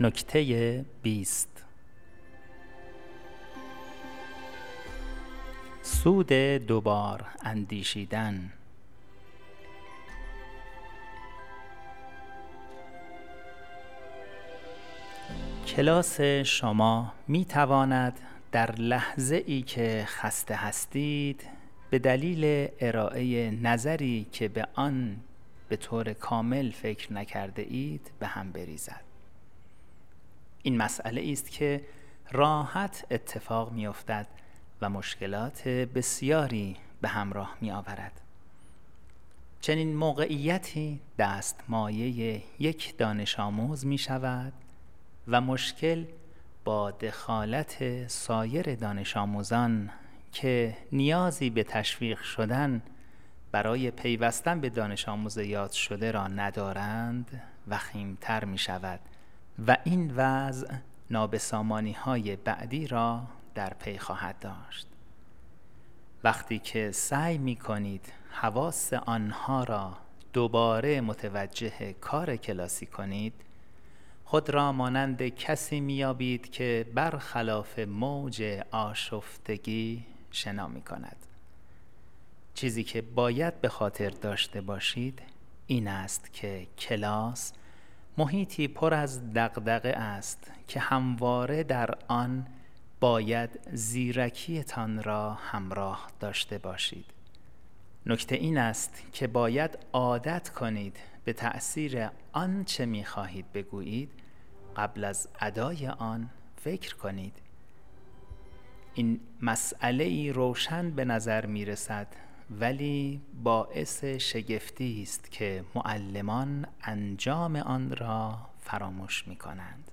نکته بیست. سود دوبار اندیشیدن. کلاس شما می تواند در لحظه ای که خسته هستید به دلیل ارائه نظری که به آن به طور کامل فکر نکرده اید به هم بریزد. این مسئله است که راحت اتفاق می افتد و مشکلات بسیاری به همراه می آورد چنین موقعیتی دست مایه یک دانش آموز می شود و مشکل با دخالت سایر دانش آموزان که نیازی به تشویق شدن برای پیوستن به دانش آموز یاد شده را ندارند وخیمتر می شود و این وضع نابسامانی های بعدی را در پی خواهد داشت. وقتی که سعی می کنید حواس آنها را دوباره متوجه کار کلاسی کنید خود را مانند کسی میابید که برخلاف موج آشفتگی شنا می کند چیزی که باید به خاطر داشته باشید این است که کلاس محیطی پر از دغدغه است که همواره در آن باید زیرکیتان را همراه داشته باشید. نکته این است که باید عادت کنید به تأثیر آنچه می خواهید بگویید. قبل از ادای آن فکر کنید. این مسئله ای روشن به نظر می رسد ولی باعث شگفتی است که معلمان انجام آن را فراموش می کنند